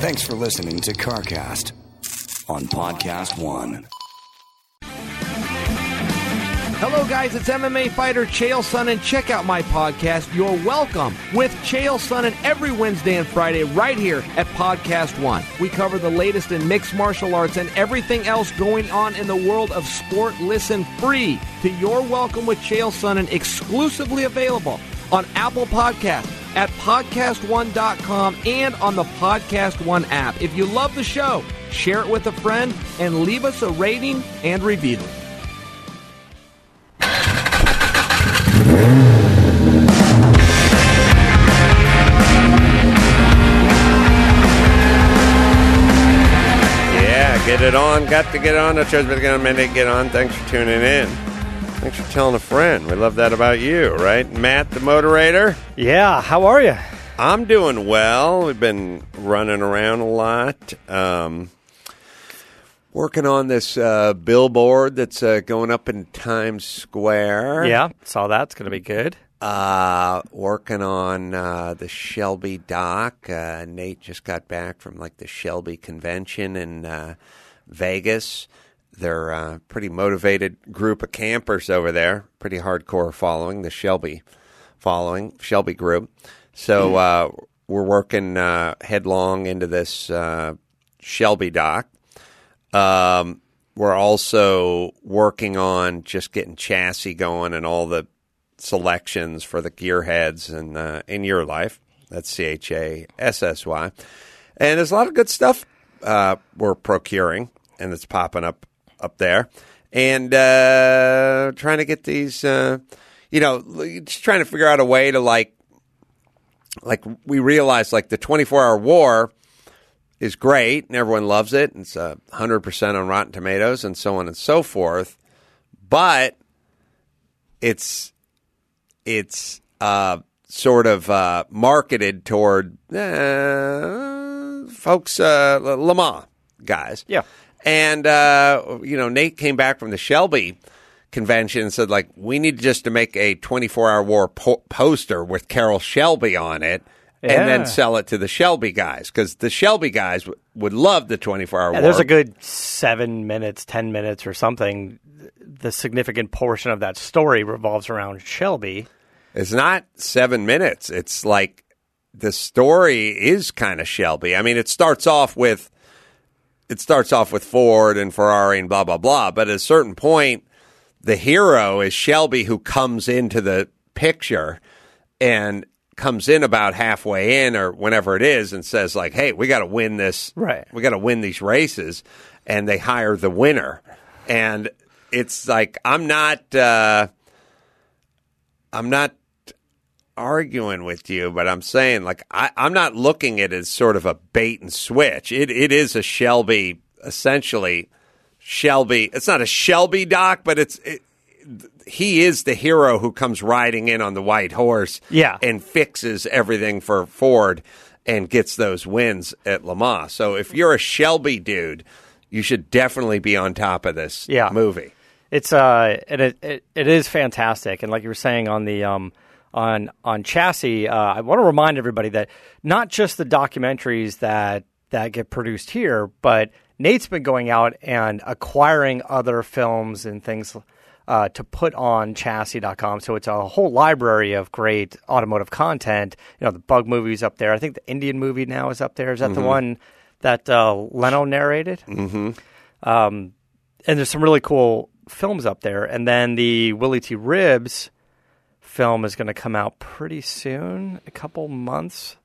Thanks for listening to CarCast on Podcast One. Hello, guys. It's MMA fighter Chael Sonnen. Check out my podcast, You're Welcome, with Chael Sonnen every Wednesday and Friday right here at Podcast One. We cover the latest in mixed martial arts and everything else going on in the world of sport. Listen free to You're Welcome with Chael Sonnen, exclusively available on Apple Podcasts, at podcastone.com, and on the Podcast One app. If you love the show, share it with a friend and leave us a rating and review. Yeah, get it on. Got to get on. The show's been going to get on. Thanks for tuning in. Thanks for telling a friend. We love that about you, right? Matt, the moderator. Yeah, how are you? I'm doing well. We've been running around a lot. Um, working on this uh, billboard that's uh, going up in Times Square. Yeah, saw that. It's going to be good. Uh, working on uh, the Shelby doc. Uh, Nate just got back from like the Shelby convention in uh, Vegas. They're a pretty motivated group of campers over there. Pretty hardcore following the Shelby following Shelby group. So uh, we're working uh, headlong into this uh, Shelby doc. Um, we're also working on just getting Chassy going and all the selections for the gearheads and uh, in your life. That's C H A S S Y. And there's a lot of good stuff uh, we're procuring, and it's popping up up there. And uh, trying to get these, uh, you know, just trying to figure out a way to like, like we realize like the 24 hour war is great and everyone loves it. It's uh, 100% on Rotten Tomatoes and so on and so forth. But it's it's uh, sort of uh, marketed toward uh, folks, uh, Le Mans guys. Yeah. And, uh, you know, Nate came back from the Shelby convention and said, like, we need just to make a 24 hour war po- poster with Carroll Shelby on it. And then sell it to the Shelby guys because the Shelby guys w- would love the 24 hour Yeah, war. there's a good seven minutes, ten minutes, or something. The significant portion of that story revolves around Shelby. It's not seven minutes. It's like the story is kind of Shelby. I mean, it starts off with it starts off with Ford and Ferrari and blah blah blah. But at a certain point, the hero is Shelby, who comes into the picture and comes in about halfway in or whenever it is and says like, "Hey, we got to win this. Right. We got to win these races." And they hire the winner, and it's like I'm not. Uh, I'm not arguing with you, but I'm saying like I, I'm not looking at it as sort of a bait and switch. It it is a Shelby essentially Shelby. It's not a Shelby doc, but it's it, he is the hero who comes riding in on the white horse, Yeah. and fixes everything for Ford and gets those wins at Le Mans. So if you're a Shelby dude, you should definitely be on top of this Yeah. movie. It's uh, and it, it it is fantastic. And like you were saying on the um on on Chassy, uh, I want to remind everybody that not just the documentaries that that get produced here, but Nate's been going out and acquiring other films and things. Uh, to put on chassy.com. So it's a whole library of great automotive content. You know, the bug movies up there. I think the Indian movie now is up there. Is that the one that uh, Leno narrated? Um, and there's some really cool films up there. And then the Willy T. Ribbs film is going to come out pretty soon, a couple months.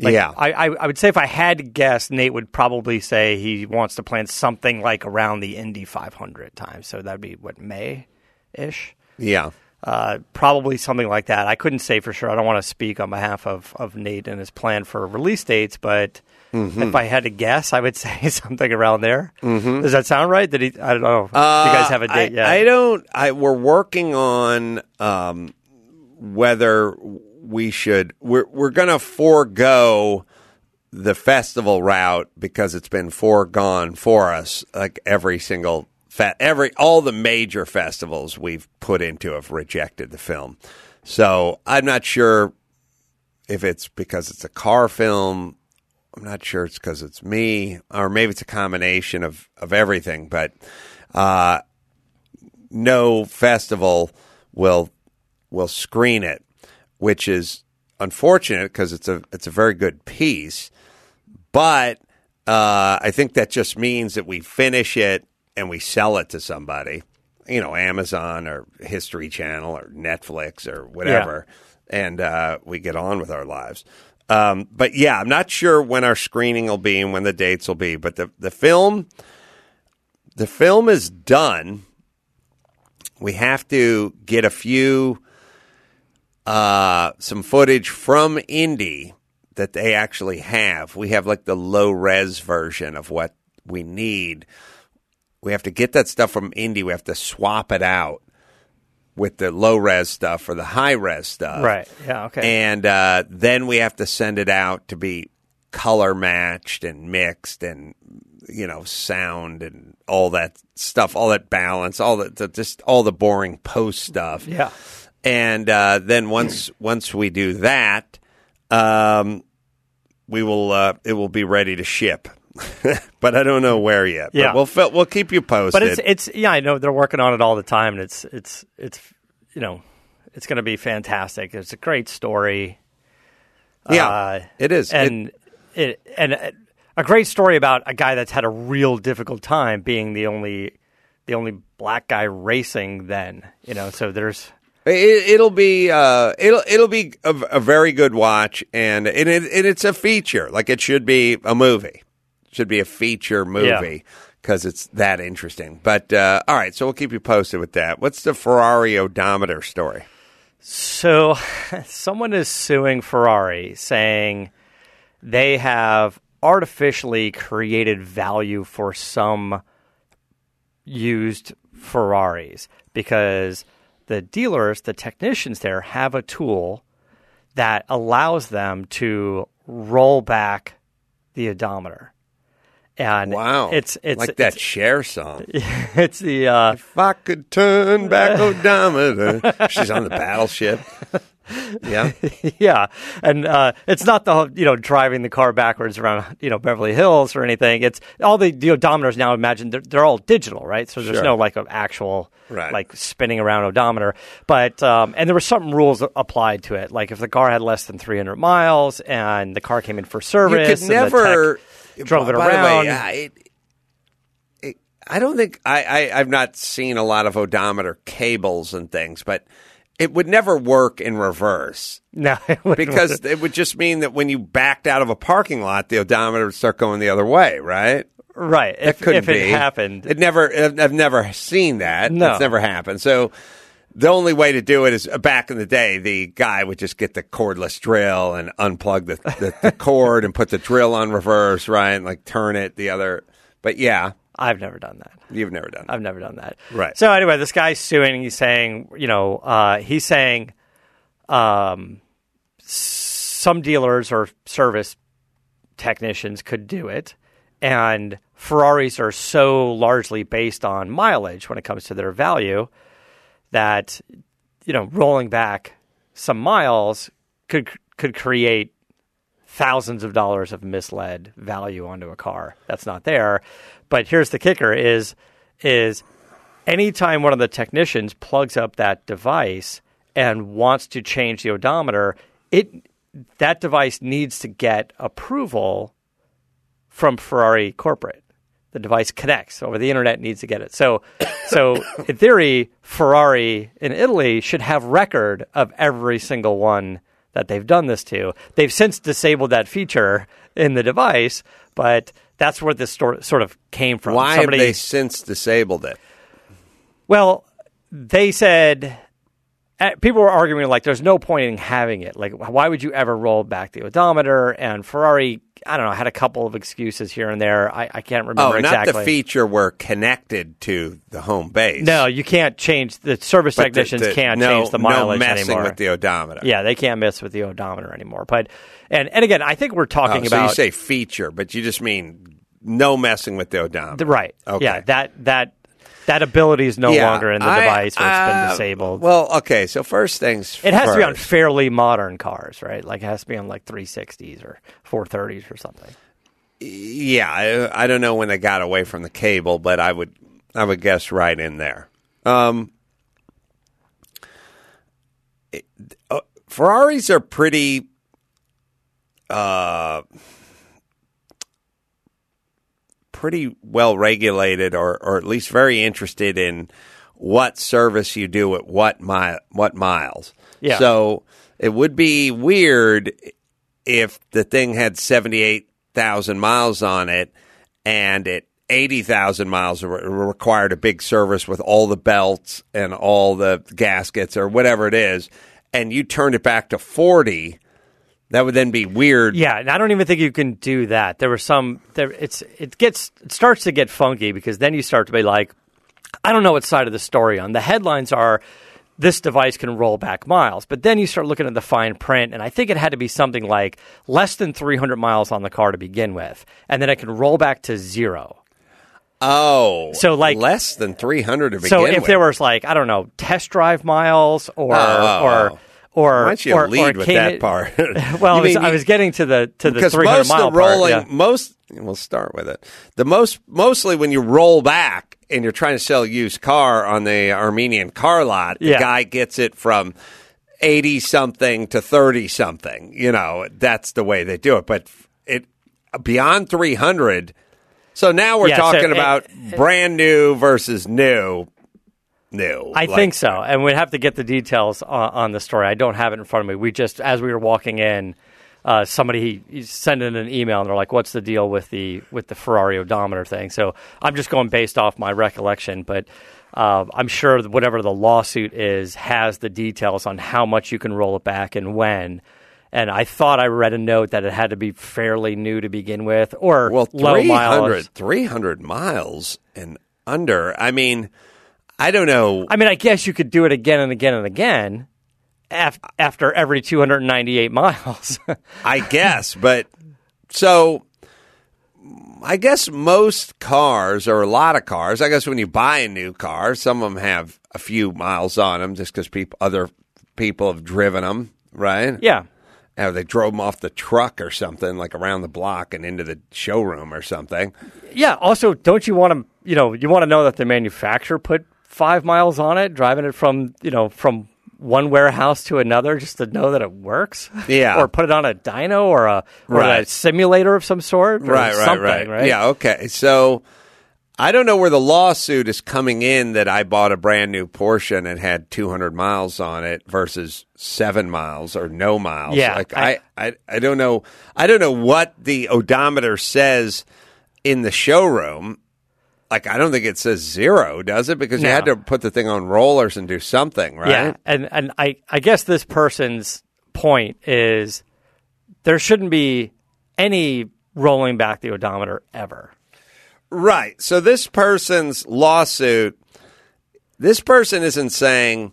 Like, yeah. I, I, I would say if I had to guess, Nate would probably say he wants to plan something like around the Indy 500 time. So that'd be what May ish. yeah. Uh, probably something like that. I couldn't say for sure. I don't want to speak on behalf of, of Nate and his plan for release dates, but Mm-hmm. if I had to guess, I would say something around there. Does that sound right? Did he? I don't know. Do you guys have a date Uh, I, yet? I don't. I we're working on um, whether we should. We're we're going to forego the festival route because it's been foregone for us. Like every single fe- every all the major festivals we've put into have rejected the film. So I'm not sure if it's because it's a car film I'm not sure it's because it's me, or maybe it's a combination of of everything. But uh, no festival will will screen it, which is unfortunate because it's a it's a very good piece. But uh, I think that just means that we finish it and we sell it to somebody, you know, Amazon or History Channel or Netflix or whatever, and uh, we get on with our lives. Um, but yeah, I'm not sure when our screening will be and when the dates will be. But the the film, the film is done. We have to get a few, uh, some footage from Indy that they actually have. We have like the low res version of what we need. We have to get that stuff from Indy. We have to swap it out with the low res stuff or the high res stuff. Right. Yeah. Okay. And uh, then we have to send it out to be color matched and mixed and you know sound and all that stuff, all that balance, all the, the just all the boring post stuff. yeah. And uh, then once once we do that, um, we will uh, it will be ready to ship. but I don't know where yet. Yeah. But we'll we'll keep you posted. But it's it's yeah, I know they're working on it all the time, and it's it's it's you know it's going to be fantastic. It's a great story. yeah, uh, it is. And it, and uh, a great story about a guy that's had a real difficult time being the only the only black guy racing. Then you know, so there's It, it'll be uh, it'll it'll be a, a very good watch, and and, it, and it's a feature. Like it should be a movie. It should be a feature movie because it's that interesting. But uh, all right, so we'll keep you posted with that. What's the Ferrari odometer story? So, someone is suing Ferrari saying they have artificially created value for some used Ferraris because the dealers, the technicians there, have a tool that allows them to roll back the odometer. And Wow, it's it's like it's, that Cher song. It's the uh, If I could turn back odometer, she's on the battleship. Yeah, yeah, and uh, it's not the you know driving the car backwards around you know Beverly Hills or anything. It's all the, odometers now. Imagine they're, they're all digital, right? So there's Sure. no like an actual Right. like spinning around odometer. But um, and there were some rules applied to it. Like if the car had less than 300 miles and the car came in for you service, could and the never drove it way, around. it, it, I don't think I, I I've not seen a lot of odometer cables and things, but it would never work in reverse no, it wouldn't because it would just mean that when you backed out of a parking lot, the odometer would start going the other way, right? right. It If, couldn't if it be. happened, It never. I've I've never seen that. No. it's never happened. So. The only way to do it is uh, back in the day, the guy would just get the cordless drill and unplug the, the, the cord and put the drill on reverse, right? And like turn it the other. But yeah, I've never done that. you've never done that. I've never done that. Right. So anyway, this guy's suing. He's saying, you know, uh, he's saying, um, some dealers or service technicians could do it, and Ferraris are so largely based on mileage when it comes to their value that you know rolling back some miles could could create thousands of dollars of misled value onto a car that's not there. But here's the kicker: is is anytime one of the technicians plugs up that device and wants to change the odometer, it that device needs to get approval from Ferrari corporate. The device connects over the internet, needs to get it. So, so in theory, Ferrari in Italy should have record of every single one that they've done this to. They've since disabled that feature in the device, but that's where this sort of came from. Why Somebody- have they since disabled it? well, they said uh, people were arguing like there's no point in having it. Like why would you ever roll back the odometer? And Ferrari, I don't know, had a couple of excuses here and there. I, I can't remember Oh, not exactly. the feature where connected to the home base. No, you can't change the service But technicians the- can't no, change the mileage no messing anymore. with the odometer. yeah, they can't mess with the odometer anymore. But and and again, I think we're talking Oh, so about you say feature, but you just mean no messing with the odometer. the- right. Okay. Yeah, that that that ability is no Yeah, longer in the I- device or it's been uh, disabled. Well, okay. So first things It has to be on fairly modern cars, right? Like it has to be on like 360s or 430s or something. Yeah, I, I don't know when they got away from the cable, but I would I would guess right in there. Um, it- uh, Ferraris are pretty uh, pretty well regulated, or or at least very interested in what service you do at what mile what miles. Yeah. So it would be weird if the thing had 78,000 miles on it and it 80,000 miles re- required a big service with all the belts and all the gaskets or whatever it is and you turned it back to 40 that would then be weird Yeah, and I don't even think you can do that. There were some there it's it gets it starts to get funky because then you start to be like I don't know what side of the story on. The headlines are this device can roll back miles, but then you start looking at the fine print and I think it had to be something like less than 300 miles on the car to begin with and then it can roll back to 0. oh So, like- less than 300 to begin So if with. there was like I don't know, test drive miles or Oh, or. Or why don't you or, or lead with that it- part Well, I was, mean I was getting to the to the 300 most mile the rolling, part. Yeah. most we'll start with it. The most mostly when you roll back and you're trying to sell a used car on the Armenian car lot, the Yeah. guy gets it from eighty something to thirty something. You know, that's the way they do it. But it beyond three hundred. So now we're Yeah, so talking it- about brand new versus new. New. I Like, think so, and we'd have to get the details on, on the story. I don't have it in front of me. We just, as we were walking in, uh, somebody he sent in an email, and they're like, "What's the deal with the with the Ferrari odometer thing?" So I'm just going based off my recollection, but uh, I'm sure that whatever the lawsuit is has the details on how much you can roll it back and when. And I thought I read a note that it had to be fairly new to begin with, or Well, low 300, mileage. 300 miles and under. I mean, I don't know. I mean, I guess you could do it again and again and again af- after every 298 miles. I guess, but so I guess most cars or a lot of cars. I guess when you buy a new car, some of them have a few miles on them just because people, other people have driven them, right? yeah. Or they drove them off the truck or something, like around the block and into the showroom or something. Yeah. Also, don't you want to, you know, you want to know that the manufacturer put five miles on it, driving it from, you know, from one warehouse to another just to know that it works? Yeah. or put it on a dyno or a, or a simulator of some sort? or right, right, right, right? Yeah, okay. So I don't know where the lawsuit is coming in that I bought a brand new Porsche and it had 200 miles on it versus seven miles or no miles. Yeah, like I- I, I, I don't know. I don't know what the odometer says in the showroom. Like I don't think it says zero, does it? Because you had to put the thing on rollers and do something, right? Yeah, and and I I guess this person's point is there shouldn't be any rolling back the odometer ever. Right. So this person's lawsuit, this person isn't saying,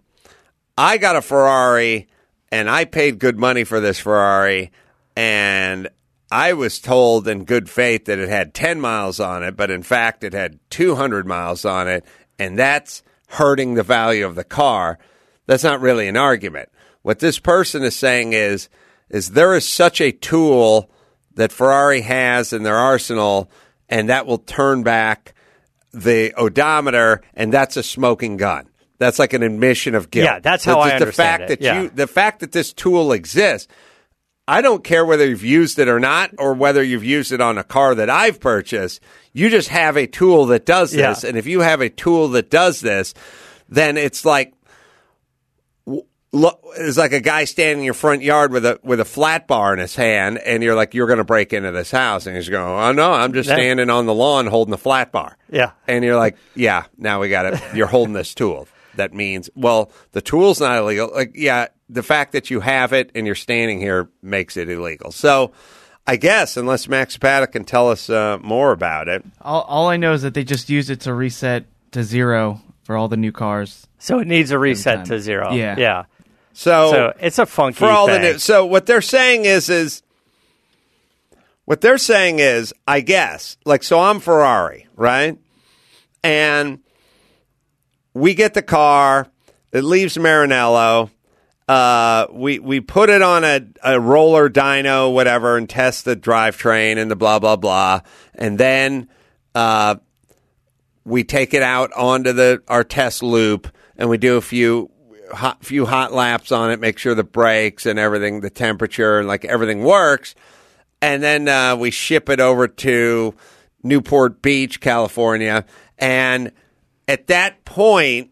I got a Ferrari and I paid good money for this Ferrari and I was told in good faith that it had 10 miles on it, but in fact it had 200 miles on it, and that's hurting the value of the car. That's not really an argument. What this person is saying is, is there is such a tool that Ferrari has in their arsenal, and that will turn back the odometer, and that's a smoking gun. That's like an admission of guilt. Yeah, that's how the, I the understand fact it, that yeah. you, the fact that this tool exists. I don't care whether you've used it or not, or whether you've used it on a car that I've purchased. You just have a tool that does this, Yeah. and if you have a tool that does this, then it's like look, it's like a guy standing in your front yard with a with a flat bar in his hand, and you're like, you're going to break into this house, and he's going, oh no, I'm just standing on the lawn holding the flat bar. Yeah. and you're like, yeah, now we got it. You're holding this tool. That means, well, the tool's not illegal. Like, yeah, the fact that you have it and you're standing here makes it illegal. So. I guess, unless Max Paddock can tell us uh, more about it. All, all I know is that they just use it to reset to zero for all the new cars. So it needs a reset to zero. Yeah. Yeah. So, So it's a funky for all thing. the new. So what they're saying is, is what they're saying is, I guess, like, so I'm Ferrari, right? And we get the car. It leaves Maranello. uh, we we put it on a, a roller dyno, whatever, and test the drivetrain and the blah blah blah, and then uh, we take it out onto the our test loop and we do a few hot few hot laps on it, make sure the brakes and everything, the temperature and like everything works, and then uh, we ship it over to Newport Beach, California, and at that point,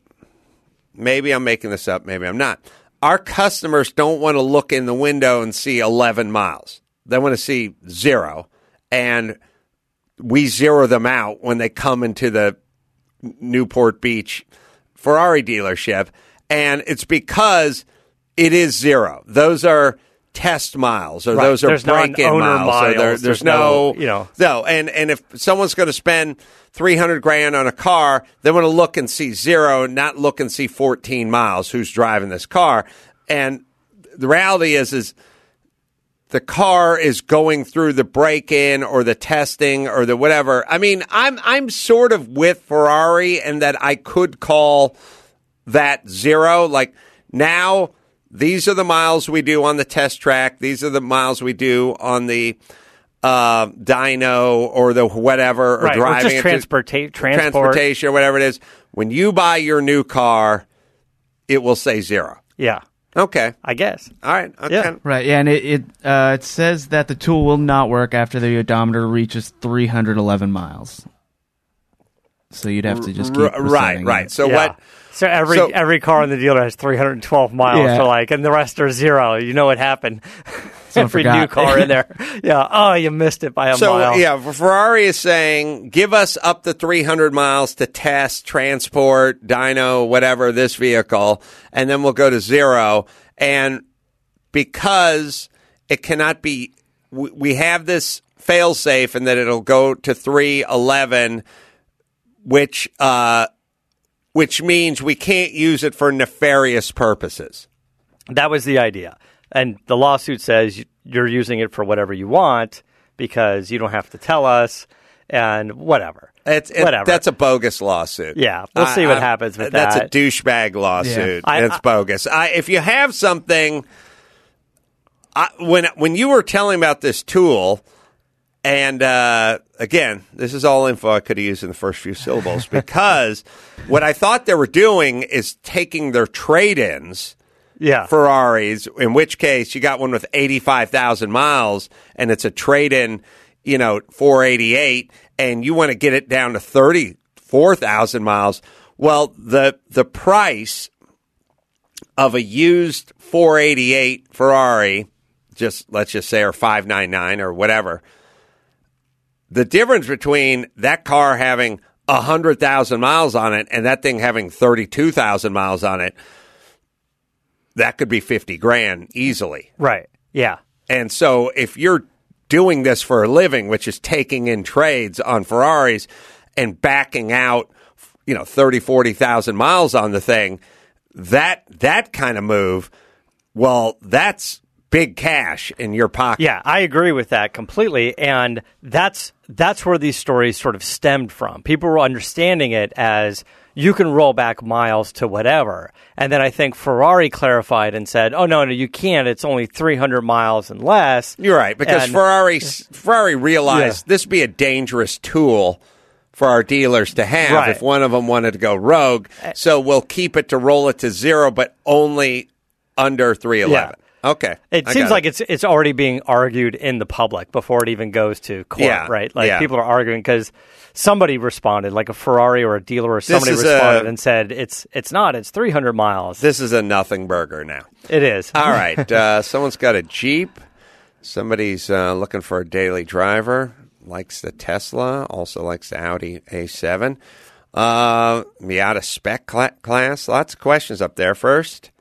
maybe I'm making this up, maybe I'm not. Our customers don't want to look in the window and see 11 miles. They want to see zero, and we zero them out when they come into the Newport Beach Ferrari dealership, and it's because it is zero. Those are test miles, or Right. those are There's break-in miles. miles. there's, There's no, no, you know. no. And and if someone's going to spend three hundred grand on a car, they want to look and see zero, not look and see fourteen miles. Who's driving this car? And the reality is, is the car is going through the break-in or the testing or the whatever. I mean, I'm I'm sort of with Ferrari and that I could call that zero. Like now, these are the miles we do on the test track. These are the miles we do on the uh, dyno or the whatever or Right, or driving just it transporta- transport. transportation or whatever it is. When you buy your new car, it will say zero. Yeah, Okay. I guess. All right. Okay. Yeah. Right, yeah, and it it, uh, it says that the tool will not work after the odometer reaches 311 miles. So you'd have to just keep R- right. Right. it. So Yeah. what? So every So- every car in the dealer has 312 miles Yeah. to like, and the rest are zero. You know what happened? Every new car in there. Yeah. Oh, you missed it by a So mile. yeah, Ferrari is saying give us up to 300 miles to test, transport, dyno, whatever this vehicle, and then we'll go to zero. And because it cannot be, we, we have this fail safe, and that it'll go to 311, which uh, which means we can't use it for nefarious purposes. That was the idea. And the lawsuit says you're using it for whatever you want because you don't have to tell us and whatever. It's, it- whatever. That's a bogus lawsuit. Yeah, we'll see what happens with that's that. That's a douchebag lawsuit. Yeah. It's I- bogus. I, if you have something, I, when when you were telling about this tool, and uh, again, this is all info I could have used in the first few syllables because what I thought they were doing is taking their trade-ins. yeah. Ferraris, in which case you got one with 85,000 miles and it's a trade in, you know, 488 and you want to get it down to 34,000 miles. Well, the the price of a used 488 Ferrari, just let's just say or 599 or whatever, the difference between that car having 100,000 miles on it and that thing having 32,000 miles on it that could be 50 grand easily. right. Yeah. And so if you're doing this for a living, which is taking in trades on Ferraris and backing out, you know, 30, 40,000 miles on the thing, that that kind of move, well, that's big cash in your pocket. Yeah, I agree with that completely, and that's that's where these stories sort of stemmed from. People were understanding it as you can roll back miles to whatever, and then I think Ferrari clarified and said, "Oh no, no, you can't. It's only 300 miles and less." You're right because And- Ferrari Ferrari realized Yeah. this would be a dangerous tool for our dealers to have Right. if one of them wanted to go rogue. Eh. So we'll keep it to roll it to zero, but only under 311. Okay. It I seems like it's it's already being argued in the public before it even goes to court, Yeah, right? Like yeah. people are arguing because somebody responded, like a Ferrari or a dealer or somebody responded a- and said it's it's not, it's 300 miles. This is a nothing burger now. it is. All right. Uh, someone's got a Jeep. Somebody's uh, looking for a daily driver. Likes the Tesla. Also likes the Audi A7. Uh, Miata spec cla- class. Lots of questions up there. First,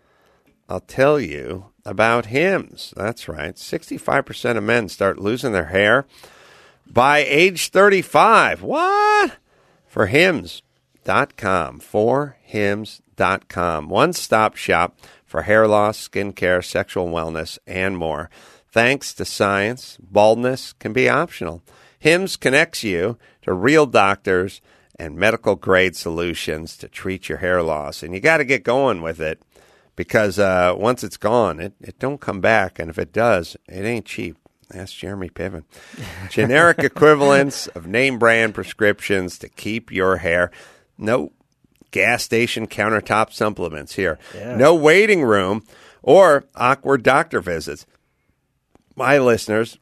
I'll tell you about Hims. That's right. 65% of men start losing their hair by age 35. What? Forhims.com. For hymns.com. One stop shop for hair loss, skincare, sexual wellness, and more. Thanks to science, baldness can be optional. HIMS connects you to real doctors and medical grade solutions to treat your hair loss. And you got to get going with it because uh, once it's gone, it, it don't come back, and if it does, it ain't cheap. Ask Jeremy Piven. Generic equivalents of name brand prescriptions to keep your hair. No gas station countertop supplements here. No waiting room or awkward doctor visits. My listeners,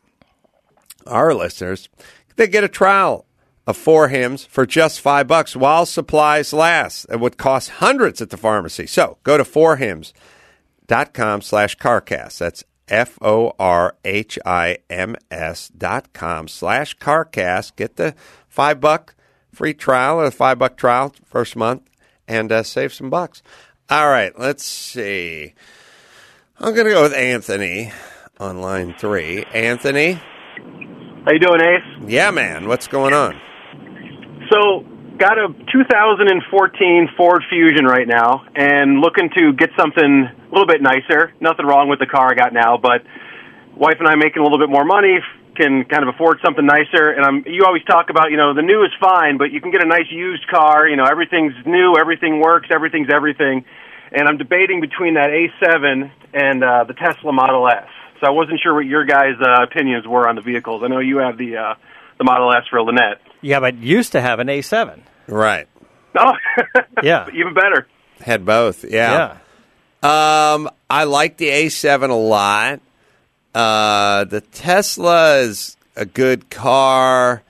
our listeners, they get a trial of four Hims for just five bucks while supplies last. It would cost hundreds at the pharmacy. So go to forhims.com slash carcast. That's F O R H I M S dot com slash carcast. Get the five buck free trial or the five buck trial first month and uh, save some bucks. All right, let's see. I'm going to go with Anthony on line three. Anthony? How you doing, Ace? Yeah, man. What's going on? So, got a 2014 Ford Fusion right now, and looking to get something a little bit nicer. Nothing wrong with the car I got now, but wife and I making a little bit more money can kind of afford something nicer. And I'm you always talk about you know the new is fine, but you can get a nice used car. You know everything's new, everything works, everything's everything. And I'm debating between that A7 and uh, the Tesla Model S. So I wasn't sure what your guys' uh, opinions were on the vehicles. I know you have the uh, the Model S for Lynette. Yeah, but used to have an A7. Right. Oh, Yeah. even better. Had both. Yeah. Yeah. Um, I like the A7 a lot. Uh, the Tesla is a good car.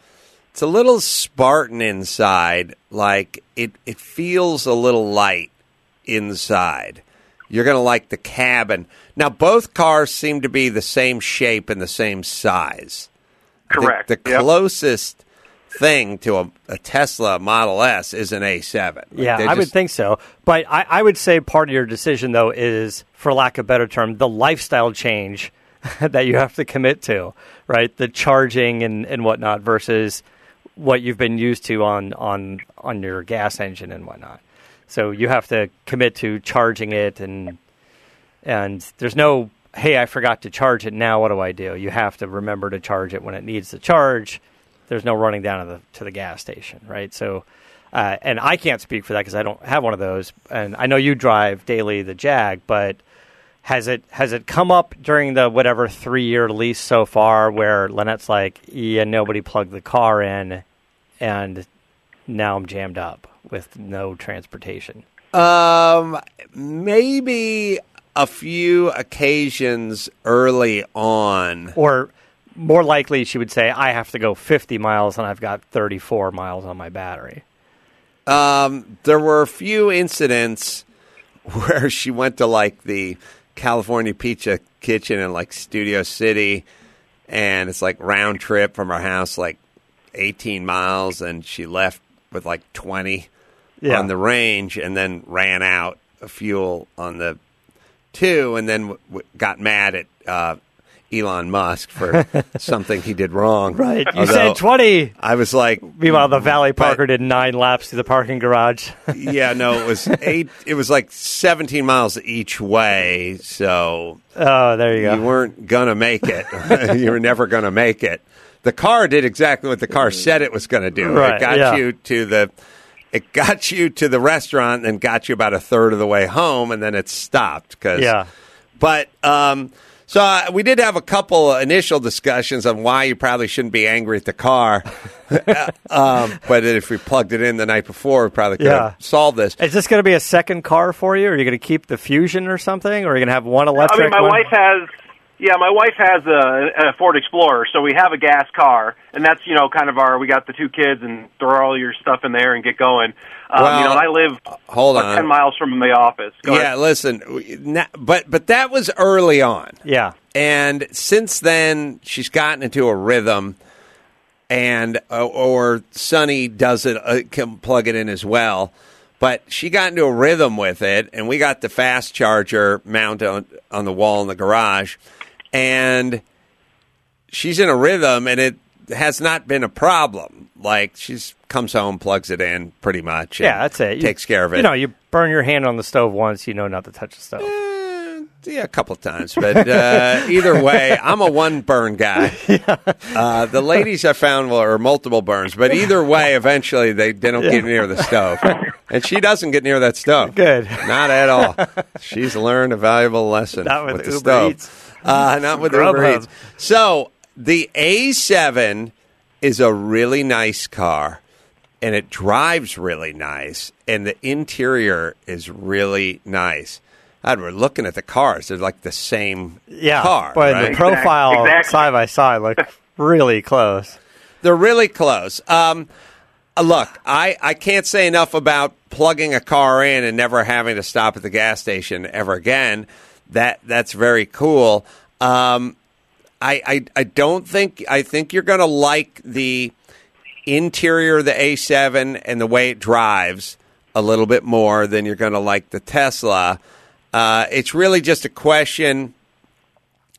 It's a little Spartan inside. Like it, it feels a little light inside. You're going to like the cabin. Now, both cars seem to be the same shape and the same size. I think Correct. The Yep. closest thing to a, a Tesla Model S is an A7. Like, Yeah, I would think so. But I, I would say part of your decision, though, is, for lack of a better term, the lifestyle change that you have to commit to, right? The charging and, and whatnot versus what you've been used to on, on, on your gas engine and whatnot. So you have to commit to charging it, and and there's no, hey, I forgot to charge it. Now what do I do? You have to remember to charge it when it needs to charge. There's no running down to the to the gas station, right? So, uh, and I can't speak for that because I don't have one of those. And I know you drive daily the Jag, but has it has it come up during the whatever three year lease so far where Lynette's like, yeah, nobody plugged the car in, and now I'm jammed up with no transportation. Um, maybe a few occasions early on. Or more likely, she would say, I have to go 50 miles and I've got 34 miles on my battery. Um, there were a few incidents where she went to like the California Pizza Kitchen in like Studio City, and it's like round trip from her house, like 18 miles, and she left with like 20 Yeah. on the range, and then ran out of fuel on the two, and then w- w- got mad at uh, Elon Musk for something he did wrong. Right. You Although said 20. I was like, Meanwhile, the Valley But- Parker did nine laps to the parking garage. yeah, no, it was eight. It was like seventeen miles each way. So oh, there you go. you weren't gonna make it. you were never gonna make it. The car did exactly what the car said it was going to do. Right, it got yeah. you to the. It got you to the restaurant and got you about a third of the way home, and then it stopped. Cause, Yeah. But um, so uh, we did have a couple initial discussions on why you probably shouldn't be angry at the car. um, but if we plugged it in the night before, we probably could Yeah. have solved this. Is this going to be a second car for you? Or are you going to keep the Fusion or something? Or are you going to have one electric? I mean, my one? wife has. Yeah, my wife has a, a Ford Explorer, so we have a gas car, and that's you know kind of our. We got the two kids, and throw all your stuff in there and get going. Um, Well, you know, I live hold about on. ten miles from the office. Go yeah, ahead. listen, but but that was early on, Yeah. and since then she's gotten into a rhythm, and uh, or Sonny does it uh, can plug it in as well. But she got into a rhythm with it, and we got the fast charger mounted on, on the wall in the garage, and she's in a rhythm, and it has not been a problem. Like she's comes home, plugs it in, pretty much. Yeah, that's it. You- Takes care of it. You know, you burn your hand on the stove once, you know not to touch the stove. Eh, yeah, a couple of times, but uh, either way, I'm a one burn guy. Uh, the ladies I found were multiple burns, but either way, eventually they, they don't get near the stove. and she doesn't get near that stove. Good. Not at all. She's learned a valuable lesson Not with the Uber stove. Eats. Uh, not with Uber Grubhub. Eats. So the A7 is a really nice car, and it drives really nice, and the interior is really nice. God, we're looking at the cars; they're like the same Yeah, car, but right? the profile Exactly. side by side look really close. They're really close. Um, uh, look, I, I can't say enough about plugging a car in and never having to stop at the gas station ever again. That that's very cool. Um, I, I I don't think I think you're going to like the interior of the A7 and the way it drives a little bit more than you're going to like the Tesla. Uh, it's really just a question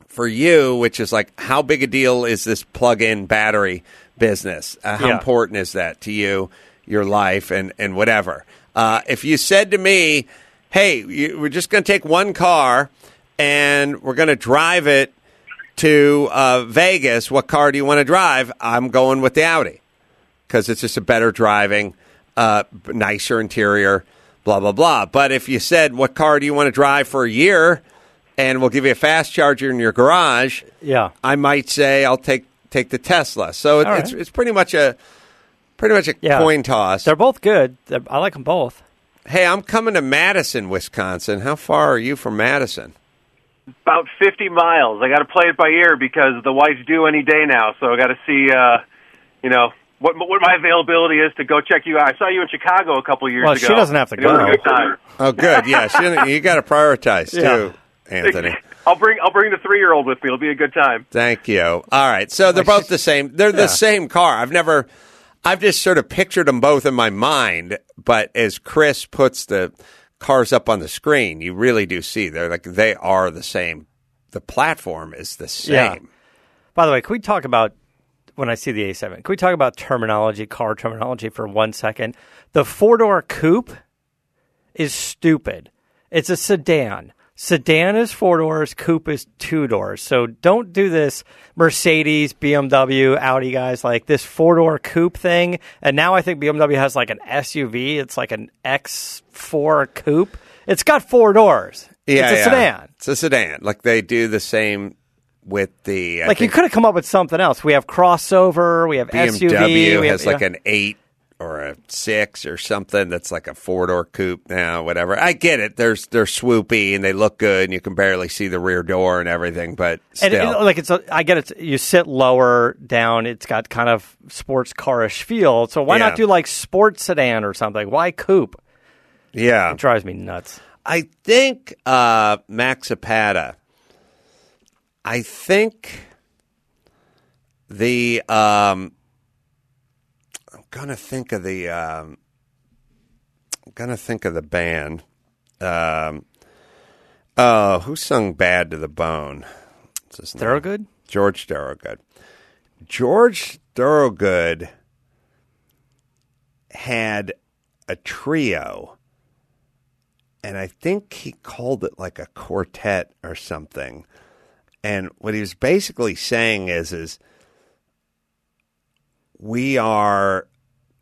for you, which is like, how big a deal is this plug-in battery business? Uh, how Yeah. important is that to you, your life, and and whatever? Uh, if you said to me, "Hey, you, we're just going to take one car and we're going to drive it to uh, Vegas. What car do you want to drive?" I'm going with the Audi because it's just a better driving, uh, nicer interior, blah blah blah. But if you said, "What car do you want to drive for a year?" and we'll give you a fast charger in your garage, Yeah. I might say I'll take take the Tesla. So it, All it's it's pretty much a pretty much a Yeah. coin toss. They're both good. They're, I like them both. Hey, I'm coming to Madison, Wisconsin. How far are you from Madison? About 50 miles. I got to play it by ear because the wife's due any day now. So I got to see, uh, you know, what what my availability is to go check you out. I saw you in Chicago a couple years Well, ago. she doesn't have to It was go. a good time. Oh, good. Yeah, she- you got to prioritize too, Anthony. I'll bring I'll bring the three year old with me. It'll be a good time. Thank you. All right. So they're both the same. They're the Yeah. same car. I've never, I've just sort of pictured them both in my mind. But as Chris puts the cars up on the screen, you really do see they're like, they are the same. The platform is the same. Yeah. By the way, can we talk about when I see the A7? Can we talk about terminology, car terminology for one second? The four door coupe is stupid. It's a sedan. Sedan is four doors, coupe is two doors. So don't do this Mercedes, BMW, Audi guys like this four door coupe thing. And now I think BMW has like an SUV. It's like an X4 coupe. It's got four doors. Yeah. it's a yeah. sedan. It's a sedan. Like they do the same with the, I like you could have come up with something else. We have crossover, we have BMW SUV, we has have, like an eight or a six or something that's like a four door coupe now, whatever. I get it. There's they're swoopy and they look good and you can barely see the rear door and everything, but and still. it- like it's a, I get it. You sit lower down. It's got kind of sports carish feel. So why Yeah. not do like sports sedan or something? Why coupe? yeah. It drives me nuts. I think uh, Max Zapata. I think the um, gonna think of the um, gonna think of the band. Um, oh, who sung "Bad to the Bone"? What's his name? Thorogood. George Thorogood. George Thorogood had a trio, and I think he called it like a quartet or something. And what he was basically saying is, is we are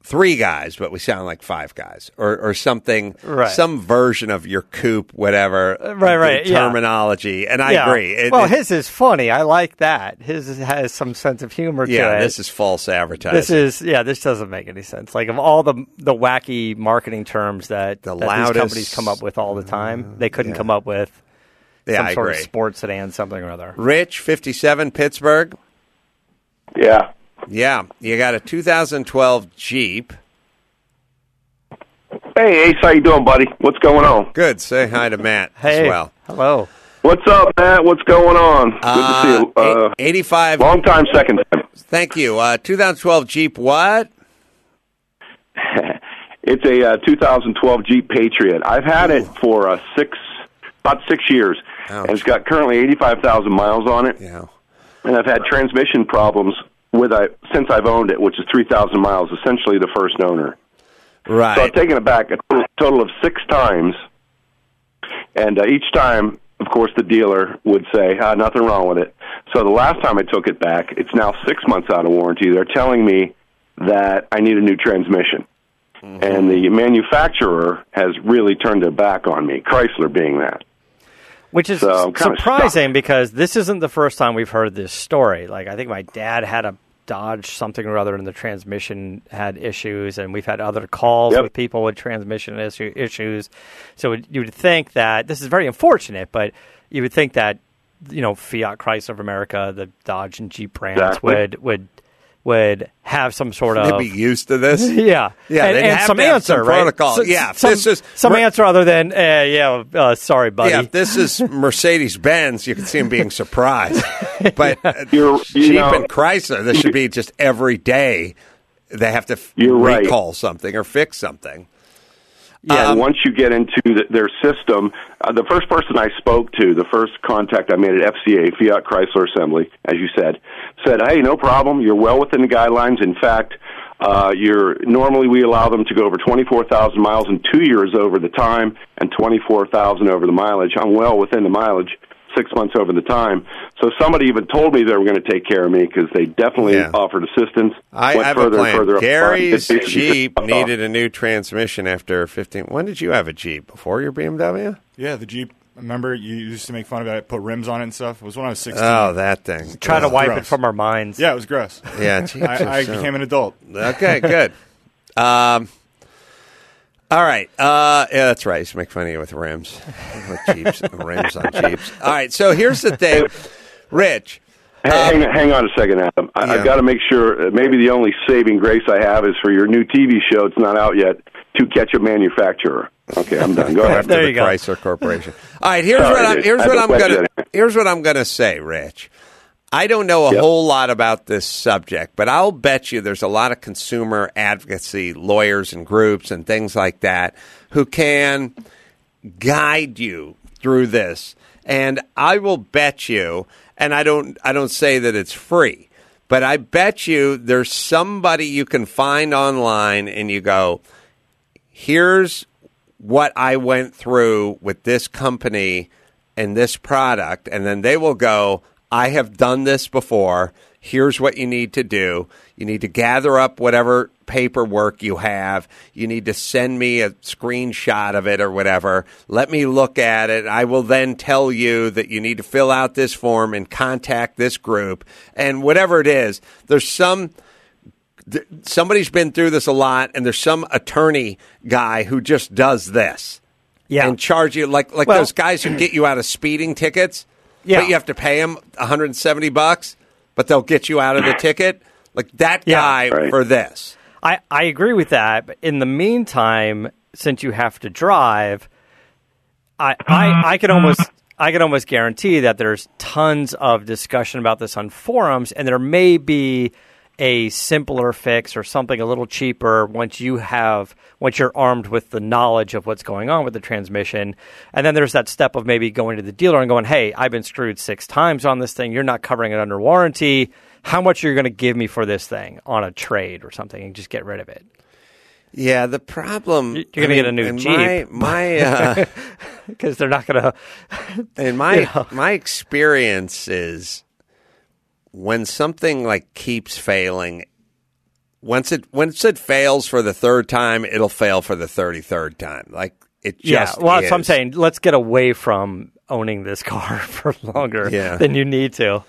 three guys, but we sound like five guys, or or something, Right. some version of your coupe, whatever, right, right, the yeah. terminology. And I Yeah. agree. It- well, it- his is funny. I like that. His has some sense of humor yeah, to it. this is false advertising. This is yeah. This doesn't make any sense. Like of all the the wacky marketing terms that, The that these loudest- uh, companies come up with all the time, they couldn't yeah. come up with yeah, some I sort agree. of sports sedan, something or other. Rich, fifty-seven, Pittsburgh. Yeah. Yeah, you got a 2012 Jeep. Hey, Ace, how you doing, buddy? What's going on? Good. Say hi to Matt Hey, as well. hello. What's up, Matt? What's going on? Good to see you. Uh, Uh, 85. long time, second time. Thank you. Uh, 2012 Jeep. What? It's a uh, 2012 Jeep Patriot. I've had it for uh, six, about six years, Ouch. and it's got currently 85,000 miles on it. Yeah. And I've had transmission problems with it since I've owned it, which is 3,000 miles. Essentially, the first owner. Right. So I've taken it back a total- of six times, and uh, each time, of course, the dealer would say, ah, "Nothing wrong with it." So the last time I took it back, it's now six months out of warranty. They're telling me that I need a new transmission, and the manufacturer has really turned their back on me. Chrysler being that. Which is So, surprising because this isn't the first time we've heard this story. Like I think my dad had a Dodge something or other, and the transmission had issues, and we've had other calls Yep. with people with transmission issue, issues. So it- you would think that this is very unfortunate, but you would think that you know Fiat Chrysler of America, the Dodge and Jeep brands Exactly. would would would have some sort of They'd be used to this. yeah, Yeah, and, and have some to have answer, some right? protocol. So- Yeah, if some, this is- some Mer- answer other than uh, yeah, uh, sorry, buddy. Yeah, if this is Mercedes Benz, you can see him being surprised. But uh, You're- you Jeep know- and Chrysler, this should be just every day they have to f- You're right. recall something or fix something. Yeah, Um, once you get into the, their system, uh, the first person I spoke to, the first contact I made at FCA, Fiat Chrysler Assembly, as you said, said, "Hey, no problem. You're well within the guidelines. In fact, uh, you're normally we allow them to go over 24,000 miles in two years over the time, and 24,000 over the mileage. I'm well within the mileage." Six months over the time, so somebody even told me they were going to take care of me because they definitely Yeah. offered assistance. I went have further a and further plan. up Gary's front. Jeep needed a new transmission after 15. When did you have a Jeep? Before your BMW? Yeah, the Jeep. Remember, you used to make fun of it. Put rims on it and stuff. It was when I was 16. Oh, that thing. Try to Ugh. wipe it from our minds. Yeah, it was gross. Yeah, I, I became an adult. Okay, good. Um, all right. Uh, yeah, that's right. I used to make fun of you with rims. With Jeeps, rims on Jeeps. All right. So here's the thing, Rich. Hang, hang on a second, Adam. I, Yeah. I've got to make sure. uh, Maybe the only saving grace I have is for your new TV show. It's not out yet. To catch a manufacturer. Okay, I'm done. Go ahead. after There the you go. Chrysler Corporation. All right, here's Sorry, what I'm here's what I'm gonna here's what I'm gonna say, Rich. I don't know a Yep. whole lot about this subject, but I'll bet you there's a lot of consumer advocacy lawyers and groups and things like that who can guide you through this. And I will bet you, and I don't I don't say that it's free, but I bet you there's somebody you can find online and you go, here's what I went through with this company and this product, and then they will go, I have done this before. Here's what you need to do. You need to gather up whatever paperwork you have. You need to send me a screenshot of it or whatever. Let me look at it. I will then tell you that you need to fill out this form and contact this group. And whatever it is, there's some somebody's been through this a lot, and there's some attorney guy who just does this. Yeah. and charge you like like Well- those guys who get you out of speeding tickets. Yeah. but you have to pay them 170 bucks, but they'll get you out of the ticket. Like that Yeah. guy Right. for this. I, I agree with that. But in the meantime, since you have to drive, I, I, I can almost I can almost guarantee that there's tons of discussion about this on forums, and there may be a simpler fix or something a little cheaper once you have once you're armed with the knowledge of what's going on with the transmission. And then there's that step of maybe going to the dealer and going, "Hey, I've been screwed six times on this thing. You're not covering it under warranty. How much are you going to give me for this thing on a trade or something, and just get rid of it?" Yeah, the problem You're gonna get a new Jeep. My, my uh, because they're not going to. in my You know. my experience is when something like keeps failing. Once it once it fails for the third time, it'll fail for the thirty third time. Like it Yeah, just well, that's what I'm saying. Let's get away from owning this car for longer Yeah. than you need to.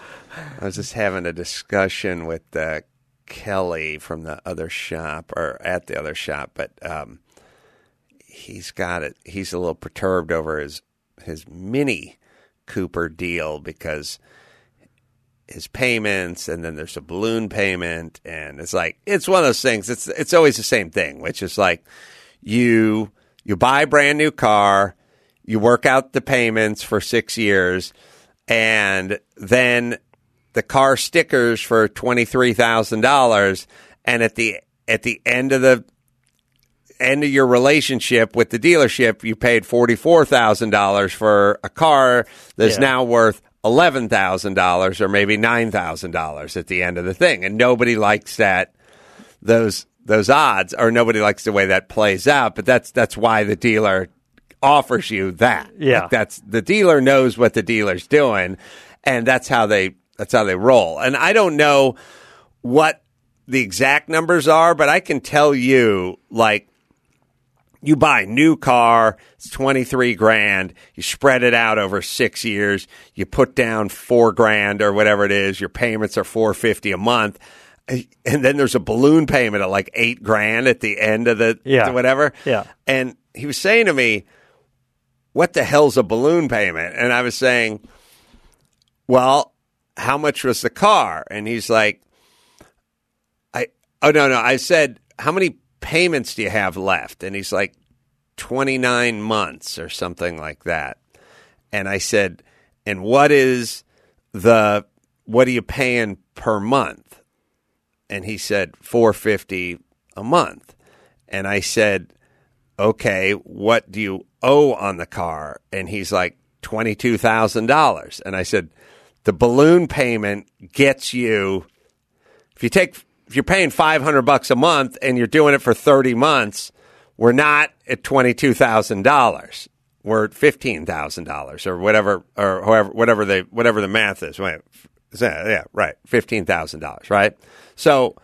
I was just having a discussion with uh, Kelly from the other shop or at the other shop, but um, he's got it. He's a little perturbed over his his Mini Cooper deal because his payments and then there's a balloon payment and it's like it's one of those things. It's it's always the same thing, which is like you you buy a brand new car, you work out the payments for six years, and then the car stickers for twenty three thousand dollars, and at the at the end of the end of your relationship with the dealership, you paid forty four thousand dollars for a car that's Yeah. now worth eleven thousand dollars or maybe nine thousand dollars at the end of the thing, and nobody likes that those those odds, or nobody likes the way that plays out. But that's that's why the dealer offers you that. Yeah. Like, that's the dealer knows what the dealer's doing, and that's how they that's how they roll. And I don't know what the exact numbers are, but I can tell you like you buy new car, it's 23 grand. You spread it out over six years. You put down four grand or whatever it is. Your payments are 450 a month. And then there's a balloon payment of like eight grand at the end of the Yeah. whatever. Yeah. And he was saying to me, what the hell's a balloon payment? And I was saying, well, how much was the car? And he's like, I, oh, no, no. I said, how many payments do you have left? And he's like, 29 months or something like that. And I said, and what is the, what are you paying per month? And he said, 450 a month. And I said, okay, what do you owe on the car? And he's like, $22,000. And I said, the balloon payment gets you, if you take, if you're paying 500 bucks a month and you're doing it for 30 months, we're not at $22,000. We're at $15,000 or whatever, or however, whatever the, whatever the math is. Wait, yeah, right. $15,000, right? So,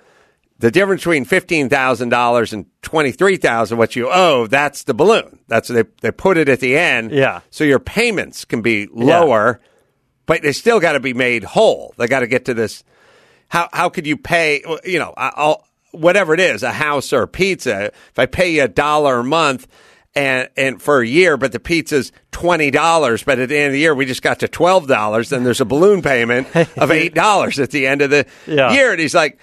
the difference between fifteen thousand dollars and twenty three thousand, what you owe, that's the balloon. That's they they put it at the end. Yeah. So your payments can be lower, but they still got to be made whole. They got to get to this. How how could you pay? You know, I'll, whatever it is, a house or a pizza. If I pay you a dollar a month. And, and for a year, but the pizza's twenty dollars. But at the end of the year, we just got to twelve dollars. Then there's a balloon payment of eight dollars at the end of the Yeah. year. And he's like,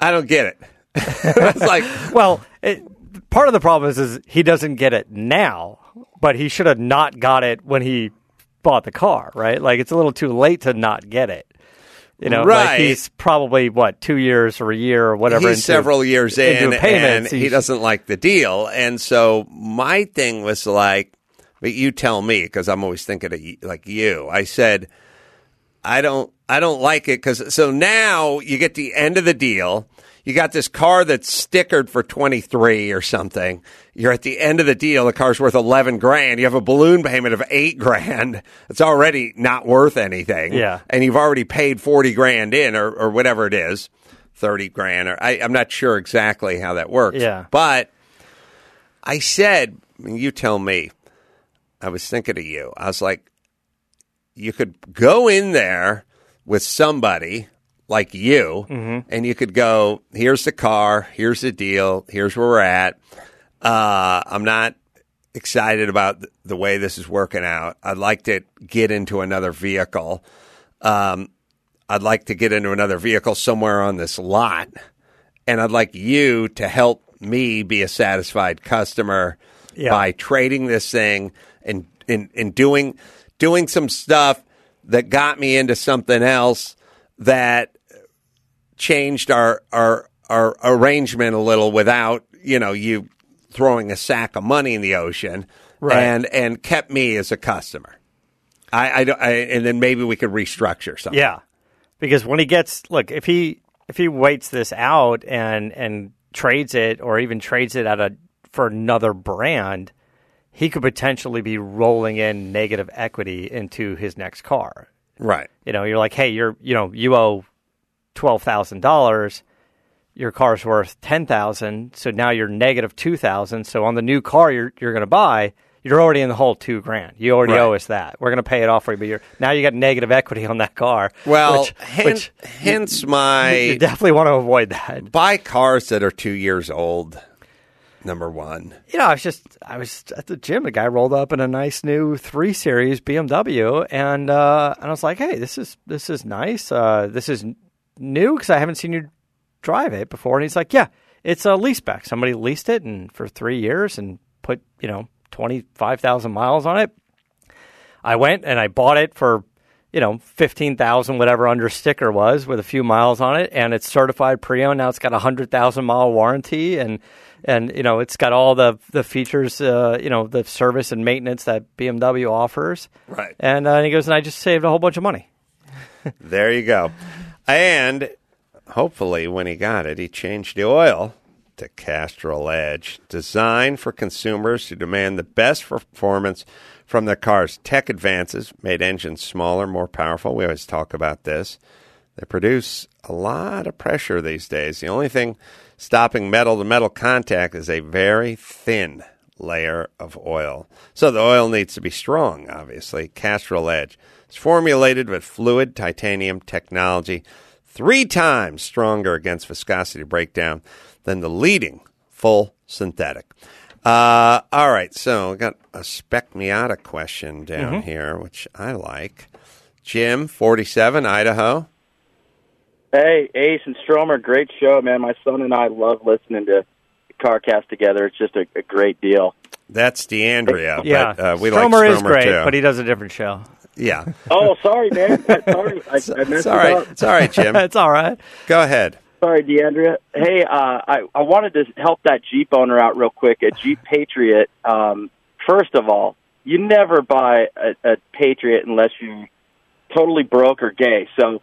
I don't get it. it's like, Well, it, part of the problem is, is he doesn't get it now, but he should have not got it when he bought the car, right? Like it's a little too late to not get it. You know, Right. like he's probably what two years or a year or whatever. he's into- several years in, payments. and he doesn't like the deal. And so my thing was like, but you tell me because I'm always thinking of like you. I said, I don't, I don't like it because so now you get the end of the deal. You got this car that's stickered for 23 or something. You're at the end of the deal. The car's worth 11 grand. You have a balloon payment of eight grand. It's already not worth anything. Yeah. And you've already paid 40 grand in or, or whatever it is, 30 grand. Or I, I'm not sure exactly how that works. Yeah. But I said, you tell me, I was thinking of you. I was like, you could go in there with somebody like you, and you could go, here's the car, here's the deal, here's where we're at. Uh, I'm not excited about the way this is working out. I'd like to get into another vehicle. Um, I'd like to get into another vehicle somewhere on this lot, and I'd like you to help me be a satisfied customer Yeah. by trading this thing and and, and doing doing some stuff that got me into something else that changed our our our arrangement a little without you know you throwing a sack of money in the ocean Right. and and kept me as a customer. I, I, I and then maybe we could restructure something. Yeah, because when he gets look, if he if he waits this out and and trades it or even trades it at a for another brand, he could potentially be rolling in negative equity into his next car. Right. You know, you're like, hey, you're you know you owe twelve thousand dollars. Your car's worth ten thousand, so now you're negative two thousand. So on the new car you're you're going to buy, you're already in the hole two grand. You already Right. owe us that. We're going to pay it off for you, but you're now you got negative equity on that car. Well, which, hen- which hence you my definitely want to avoid that. buy cars that are two years old. Number one. You know, I was just I was at the gym. A guy rolled up in a nice new three series BMW, and uh, and I was like, hey, this is this is nice. Uh, this is new because I haven't seen you drive it before. And he's like, yeah, it's a lease back. Somebody leased it and for three years and put you know twenty five thousand miles on it. I went and I bought it for you know fifteen thousand whatever under sticker was with a few miles on it, and it's certified pre-owned. Now it's got a hundred thousand mile warranty, and and you know it's got all the the features, uh, you know the service and maintenance that BMW offers. Right. And, uh, and he goes, and I just saved a whole bunch of money. There you go. And hopefully, when he got it, he changed the oil to Castrol Edge, designed for consumers who demand the best performance from their cars. Tech advances made engines smaller, more powerful. We always talk about this. They produce a lot of pressure these days. The only thing stopping metal to metal contact is a very thin layer of oil. So the oil needs to be strong, obviously. Castrol Edge. It's formulated with fluid titanium technology, three times stronger against viscosity breakdown than the leading full synthetic. Uh, all right, so we got a Spec Miata question down here, which I like. Jim, 47, Idaho. Hey, Ace and Stromer, great show, man. My son and I love listening to CarCast together. It's just a, a great deal. That's D'Andria. Yeah, but, uh, we Stromer like Stromer is great, too. but he does a different show. Yeah, Oh, sorry, man. sorry, I, I messed it's it all right. up. It's all right, Jim. It's all right. Go ahead. Sorry, D'Andria. Hey, uh, I, I wanted to help that Jeep owner out real quick. A Jeep Patriot. Um, first of all, you never buy a, a Patriot unless you're totally broke or gay. So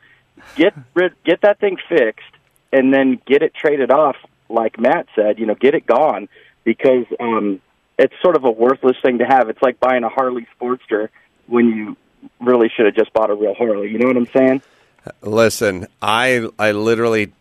get rid, get that thing fixed, and then get it traded off. Like Matt said, you know, get it gone because um, it's sort of a worthless thing to have. It's like buying a Harley Sportster when you really should have just bought a real Harley. You know what I'm saying? Listen, I I literally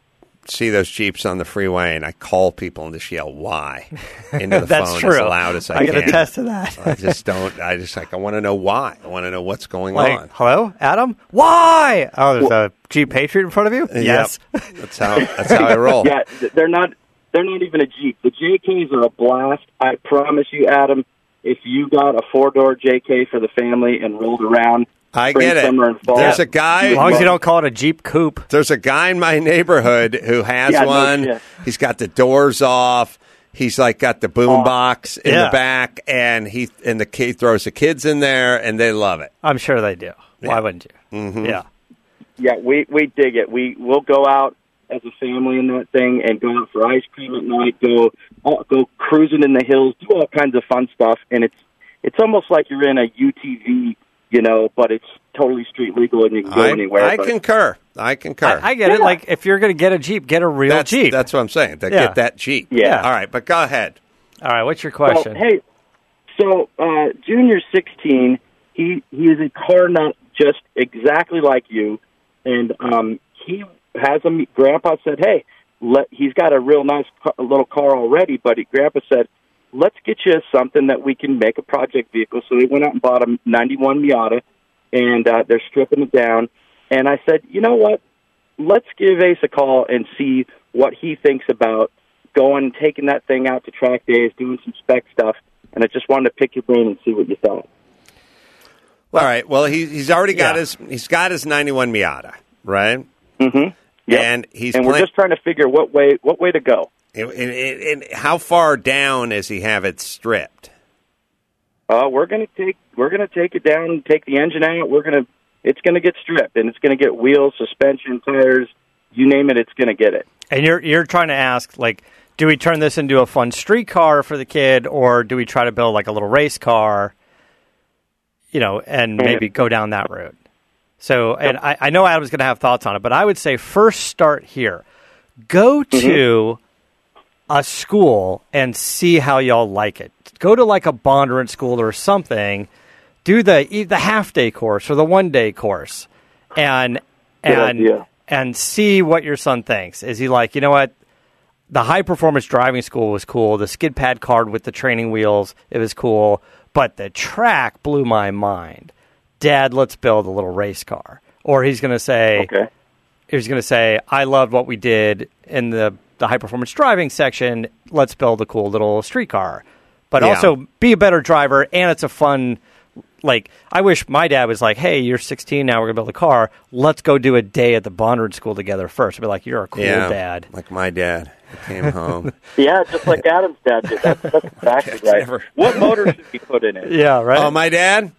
see those jeeps on the freeway, and I call people and just yell "Why" into the That's phone true. as loud as I, I can can. attest to that. I just don't. I just like. I want to know why. I want to know what's going Like, on. hello, Adam? Why? Oh, there's a Jeep Patriot in front of you? Yes. Yep. That's how. That's how I roll. Yeah, they're not. They're not even a Jeep. The JKs are a blast. I promise you, Adam. If you got a four door JK for the family and rolled around, I spring, get it. fall, There's a guy. As long as you don't call it a Jeep Coupe. There's a guy in my neighborhood who has Yeah, one. shit. He's got the doors off. He's like got the boom box in Yeah. the back, and he and the kid throws the kids in there, and they love it. I'm sure they do. Why wouldn't you? Mm-hmm. Yeah. Yeah, we we dig it. We we'll go out as a family in that thing and go out for ice cream at night. Go uh, go cruising in the hills. Do all kinds of fun stuff, and it's it's almost like you're in a UTV, you know, but it's totally street legal and you can go I, anywhere. I but- concur. I concur. I, I get it. Like, if you're going to get a Jeep, get a real that's, Jeep. That's what I'm saying. To Yeah. get that Jeep. Yeah. All right, but go ahead. All right, what's your Well, question? hey, so uh, Junior's 16. He he is a car nut, just exactly like you, and um, he has a. Grandpa said, "Hey, let." He's got a real nice car, little car already, but he, Grandpa said, "Let's get you something that we can make a project vehicle." So they went out and bought a '91 Miata, and uh, they're stripping it down. And I said, "You know what? Let's give Ace a call and see what he thinks about going, taking that thing out to track days, doing some spec stuff." And I just wanted to pick your brain and see what you thought. All right. Well, he, he's already got Yeah. his he's got his 91 Miata, right? Mm-hmm. Yep. And he's and we're plan- just trying to figure what way what way to go. And, and- and how far down does he have it stripped? Uh, we're gonna take we're gonna take it down, take the engine out. We're gonna it's gonna get stripped, and it's gonna get wheels, suspension, tires, you name it, it's gonna get it. And you're you're trying to ask like, do we turn this into a fun street car for the kid, or do we try to build like a little race car? You know, and maybe go down that route. So, and I, I know Adam's going to have thoughts on it, but I would say first start here. Go mm-hmm. to a school and see how y'all like it. Go to like a Bondurant school or something. Do the the half day course or the one day course, and Good and idea. and see what your son thinks. Is he like, you know what? The high performance driving school was cool. The skid pad card with the training wheels, it was cool. But the track blew my mind. Dad, let's build a little race car. Or he's going to say, Okay. he's going to say, I loved what we did in the, the high performance driving section. Let's build a cool little street car. But Yeah. also be a better driver, and it's a fun. Like I wish my dad was like, "Hey, you're 16 now. We're gonna build a car. Let's go do a day at the Bondurant School together first. I'd be like, "You're a cool yeah, dad." like my dad. Came home. Yeah, just like Adam's dad did. That's, that's exactly right. never- What motor should be put in it? Yeah, right. oh, my dad.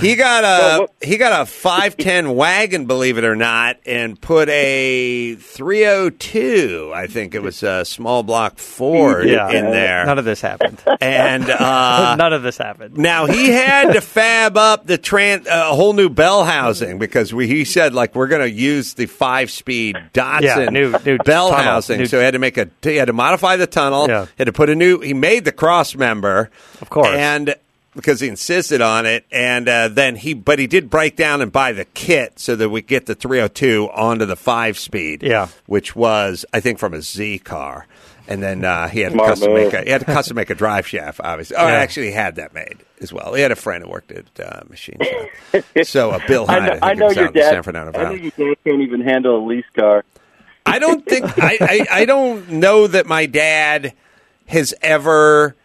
He got a he got a 510 wagon, believe it or not, and put a 302. I think it was a small block Ford yeah, in there. None of this happened. and uh, None of this happened. Now he had to fab up the tran- uh, a whole new bell housing because we, he said like we're going to use the five speed Datsun Yeah, new- new bell tunnel. housing. New- so he had to make a he had to modify the tunnel. Yeah. He had to put a new. He made the cross member, Of course. and because he insisted on it, and uh, then he but he did break down and buy the kit so that we get the 302 onto the five speed. Yeah. which was I think from a Z car. And then uh, he had to custom move. make a, he had to custom make a drive shaft. Obviously, oh, Yeah. actually, he had that made as well. He had a friend who worked at uh, machine shop. so uh, Bill I know, I think I it know was your out in the dad. San Fernando I know Valley. your dad can't even handle a lease car. I don't think I, I, I don't know that my dad has ever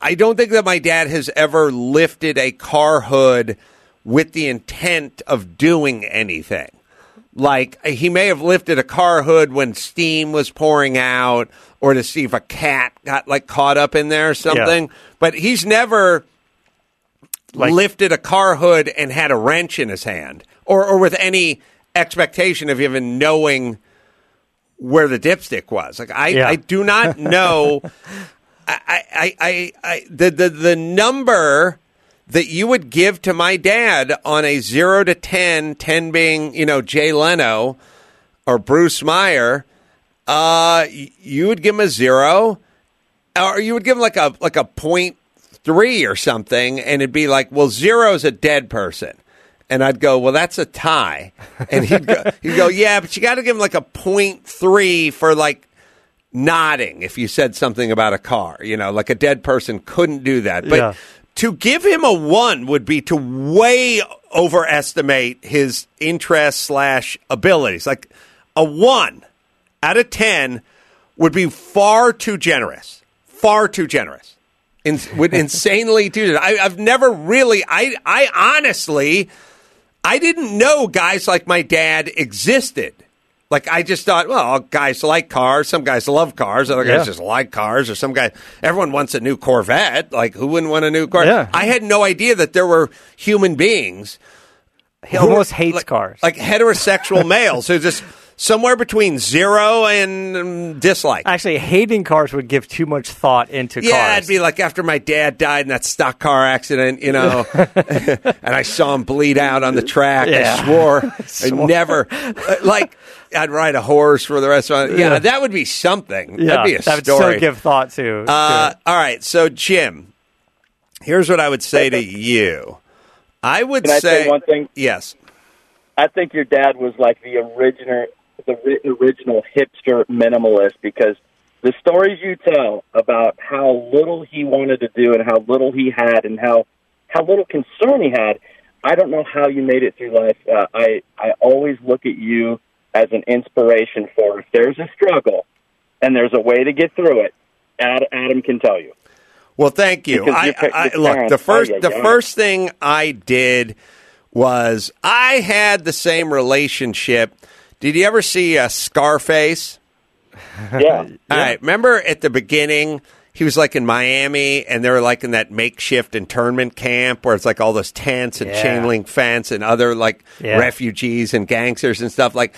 I don't think that my dad has ever lifted a car hood with the intent of doing anything. Like he may have lifted a car hood when steam was pouring out or to see if a cat got like caught up in there or something, but he's never Like- lifted a car hood and had a wrench in his hand or, or with any expectation of even knowing where the dipstick was. Like I, Yeah. I do not know. I, I, I, the, the, the number that you would give to my dad on a zero to 10, 10 being, you know, Jay Leno or Bruce Meyer, uh, you would give him a zero or you would give him like a, like a point three or something. And it'd be like, well, zero is a dead person. And I'd go, well, that's a tie. And he'd go, he'd go yeah, but you got to give him like a point three for like nodding if you said something about a car. You know, like a dead person couldn't do that. But Yeah. to give him a one would be to way overestimate his interest slash abilities. Like a one out of ten would be far too generous. Far too generous. In, would insanely do that. I, I've never really. I I honestly, I didn't know guys like my dad existed. Like I just thought, well, guys like cars. Some guys love cars. Other guys Yeah. just like cars. Or some guy, everyone wants a new Corvette. Like who wouldn't want a new car? Yeah. I had no idea that there were human beings. He who almost were- hates like, cars. Like heterosexual males who just somewhere between zero and um, dislike. Actually, hating cars would give too much thought into Yeah, cars. it'd be like after my dad died in that stock car accident, you know, and I saw him bleed out on the track. Yeah. I swore I never, uh, like, I'd ride a horse for the rest of my Yeah, Yeah. that would be something. yeah, That'd be a that would story. so give thought to. uh, all right, so Jim, here's what I would say to you. I would Can I say, say one thing? Yes. I think your dad was like the original, the original hipster minimalist because the stories you tell about how little he wanted to do and how little he had and how how little concern he had. I don't know how you made it through life. Uh, I I always look at you as an inspiration for if there's a struggle and there's a way to get through it. Adam can tell you. Well, thank you. I, I, look, the first the first thing I did was I had the same relationship. Did you ever see a Scarface? Yeah. All right. Remember at the beginning, he was like in Miami, and they were like in that makeshift internment camp where it's like all those tents and Yeah. chain link fence and other like Yeah. refugees and gangsters and stuff. Like,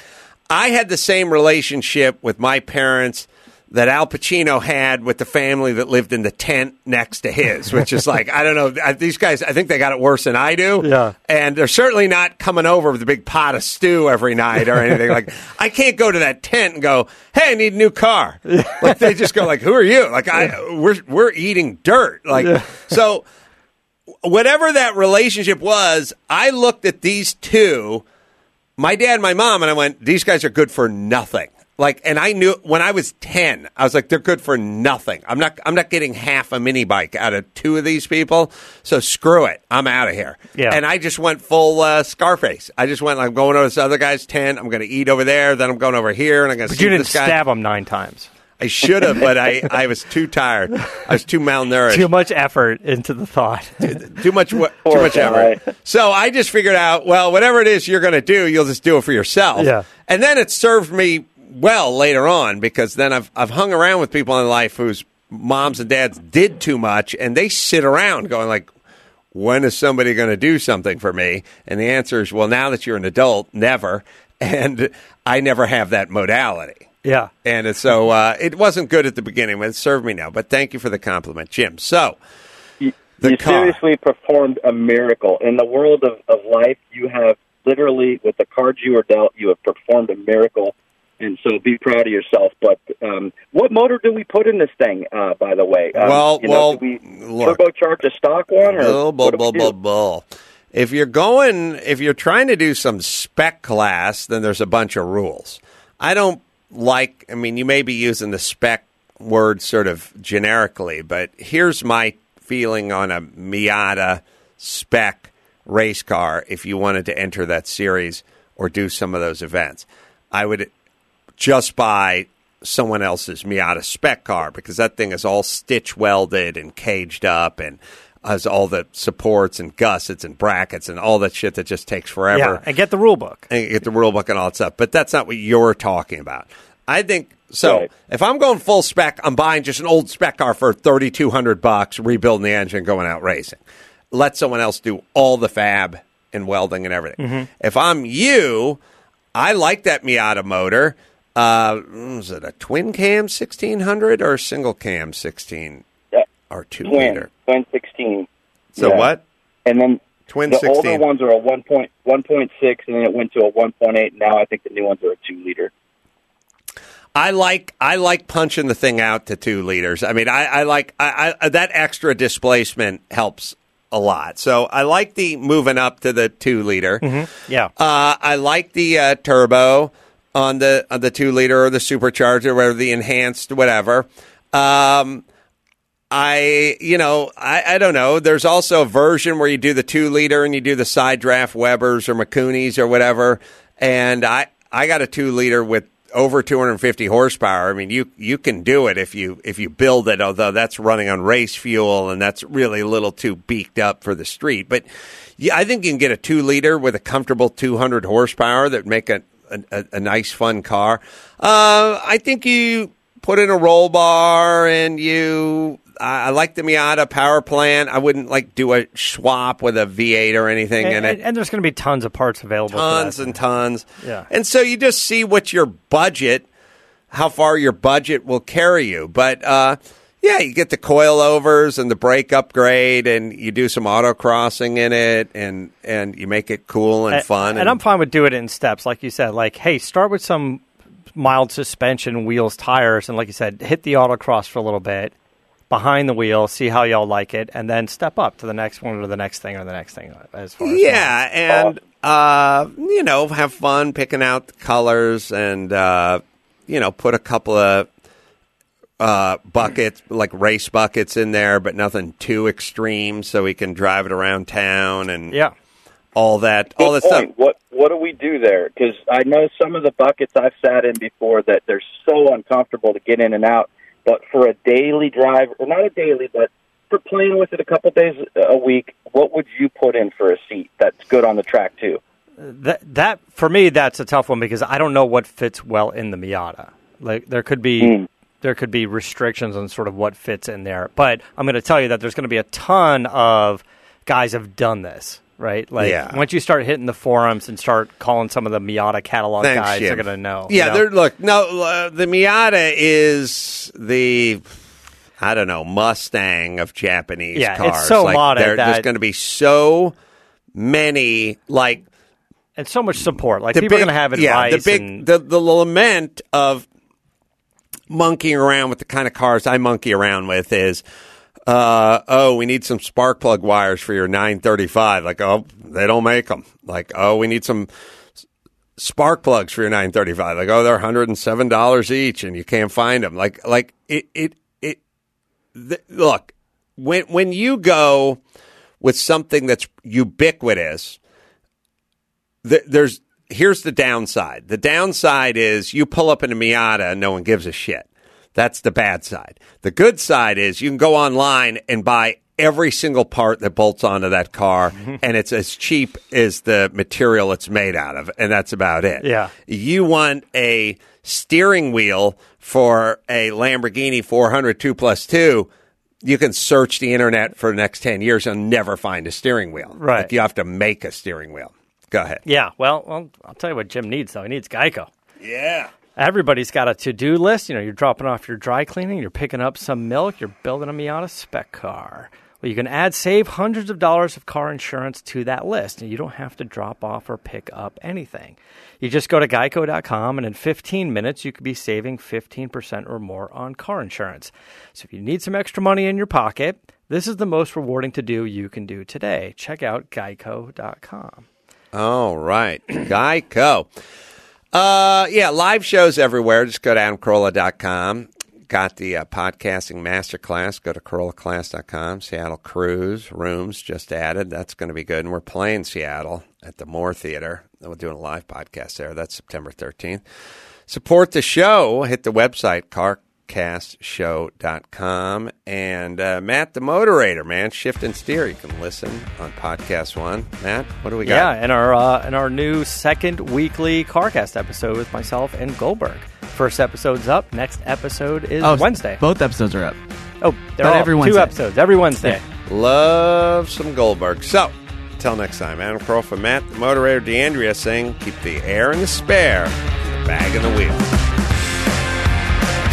I had the same relationship with my parents that Al Pacino had with the family that lived in the tent next to his, which is like, I don't know, I- these guys, I think they got it worse than I do. Yeah. And they're certainly not coming over with a big pot of stew every night or anything. like, I can't go to that tent and go, hey, I need a new car. Like, they just go like, who are you? Like, I, we're, we're eating dirt. Like, so whatever that relationship was, I looked at these two, my dad and my mom, and I went, these guys are good for nothing. Like, and I knew when I was ten, I was like, they're good for nothing. I'm not, I'm not getting half a mini bike out of two of these people. So screw it, I'm out of here. Yeah. And I just went full uh, Scarface. I just went, I'm going over to this other guy's tent. I'm going to eat over there. Then I'm going over here, and I'm going to but you didn't this guy. stab him nine times. I should have, but I, I was too tired. I was too malnourished Too much effort into the thought. too much wo- too Poor much guy. effort. So I just figured out, well, whatever it is you're going to do, you'll just do it for yourself. Yeah. And then it served me well later on because then I've I've hung around with people in life whose moms and dads did too much, and they sit around going like. When is somebody going to do something for me? And the answer is, well, now that you're an adult, never. And I never have that modality. Yeah. And so uh, it wasn't good at the beginning, but it served me now. But thank you for the compliment, Jim. So you, The you car. seriously performed a miracle in the world of, of life. You have literally, with the cards you were dealt, you have performed a miracle, and so be proud of yourself. But um, what motor do we put in this thing? Uh, by the way, um, Well, you know, well, do we look. turbocharge a stock one, or Bull, bull, what do bull, bull, bull. If you're going, if you're trying to do some spec class, then there's a bunch of rules. I don't, like. I mean, you may be using the spec word sort of generically, but here's my feeling on a Miata spec race car. If you wanted to enter that series or do some of those events, I would just buy someone else's Miata spec car because that thing is all stitch welded and caged up and has all the supports and gussets and brackets and all that shit that just takes forever. Yeah, and get the rule book. And get the rule book and all that stuff. But that's not what you're talking about. I think so. Right. If I'm going full spec, I'm buying just an old spec car for thirty two hundred bucks, rebuilding the engine, going out racing. Let someone else do all the fab and welding and everything. If I'm you, I like that Miata motor. Uh, was it a twin cam sixteen hundred or a single cam sixteen Yeah. or two Twin, liter? twin 16. So Yeah. what? And then Twin the sixteen. older ones are a 1 point, 1.6, and then it went to a 1.8. Now I think the new ones are a 2 liter. I like I like punching the thing out to two liters. I mean, I, I like I, I, that extra displacement helps a lot. So I like the moving up to the two liter. Yeah. Uh, I like the uh, turbo on the on the two liter or the supercharger, whatever the enhanced, whatever. Um, I you know I, I don't know. There's also a version where you do the two liter and you do the side draft Webers or Mikunis or whatever. And I I got a two liter with over 250 horsepower. I mean, you you can do it if you if you build it. Although that's running on race fuel and that's really a little too beaked up for the street. But yeah, I think you can get a two liter with a comfortable 200 horsepower that make a a, a nice fun car. Uh, I think you put in a roll bar and you. I I like the Miata power plant. I wouldn't like do a swap with a V8 or anything and, in it and- and there's going to be tons of parts available. tons and tons. Yeah. And so you just see what your budget, how far your budget will carry you. But uh, yeah, you get the coilovers and the brake upgrade, and you do some autocrossing in it, and and you make it cool and, fun. And, I'm fine with doing it in steps, like you said. Like, hey, start with some mild suspension, wheels, tires, and like you said, hit the autocross for a little bit behind the wheel, see how y'all like it, and then step up to the next one or the next thing or the next thing. As far as yeah, and uh, you know, have fun picking out the colors, and uh, you know, put a couple of uh, buckets, like race buckets, in there, but nothing too extreme, so we can drive it around town and yeah, all that, all that Good stuff. point. What what do we do there? Because I know some of the buckets I've sat in before that they're so uncomfortable to get in and out. But for a daily drive, or not a daily, but for playing with it a couple days a week, what would you put in for a seat that's good on the track too? that that for me that's a tough one because I don't know what fits well in the Miata. Like there could be Hmm. there could be restrictions on sort of what fits in there. But I'm going to tell you that there's going to be a ton of guys have done this. Right, like Yeah. once you start hitting the forums and start calling some of the Miata catalog Thanks, guys, Jim. they're going to know. Yeah, you know? they're look. No, uh, the Miata is the I don't know Mustang of Japanese Yeah, it's so like, modded there- There's going to be so many like and so much support. Like the people big, are going to have advice. Yeah, the big and, the the lament of monkeying around with the kind of cars I monkey around with is. Uh, oh, we need some spark plug wires for your 935. Like, oh, they don't make them. Like, oh, we need some spark plugs for your 935 like oh they're $107 each and you can't find them like like it it it th- look when when you go with something that's ubiquitous th- there's here's the downside the downside is you pull up in a Miata and no one gives a shit that's the bad side the good side is you can go online and buy every single part that bolts onto that car mm-hmm. and it's as cheap as the material it's made out of and that's about it Yeah. you want a steering wheel for a Lamborghini 400 2 plus 2 you can search the internet for the next 10 years and never find a steering wheel Right. Like, you have to make a steering wheel go ahead yeah, well, well, I'll tell you what Jim needs though. He needs Geico. yeah Everybody's got a to-do list. You know, you're dropping off your dry cleaning, you're picking up some milk, you're building a Miata spec car. Well, you can add save hundreds of dollars of car insurance to that list, and you don't have to drop off or pick up anything. You just go to geico.com, and in 15 minutes, you could be saving 15% or more on car insurance. So if you need some extra money in your pocket, this is the most rewarding to do you can do today. Check out geico.com. All right, Geico. Uh, yeah, live shows everywhere. Just go to adamcarolla.com. Got the uh, podcasting masterclass. Go to carollaclass.com. Seattle Cruise Rooms just added. That's going to be good. And we're playing Seattle at the Moore Theater. We're doing a live podcast there. That's September 13th. Support the show. Hit the website, carcastshow.com. And uh, Matt the Moderator, man, Shift and Steer. You can listen on Podcast One. Matt, what do we got? Yeah, and our uh, and our new second weekly CarCast episode with myself and Goldberg. First episode's up. Next episode is Oh, Wednesday. Both episodes are up. Oh, they're But all every two episodes every Wednesday. Love some Goldberg. So, until next time, Adam Carolla for Matt, the moderator, D'Andria saying, keep the air in the spare, the bag in the wheel.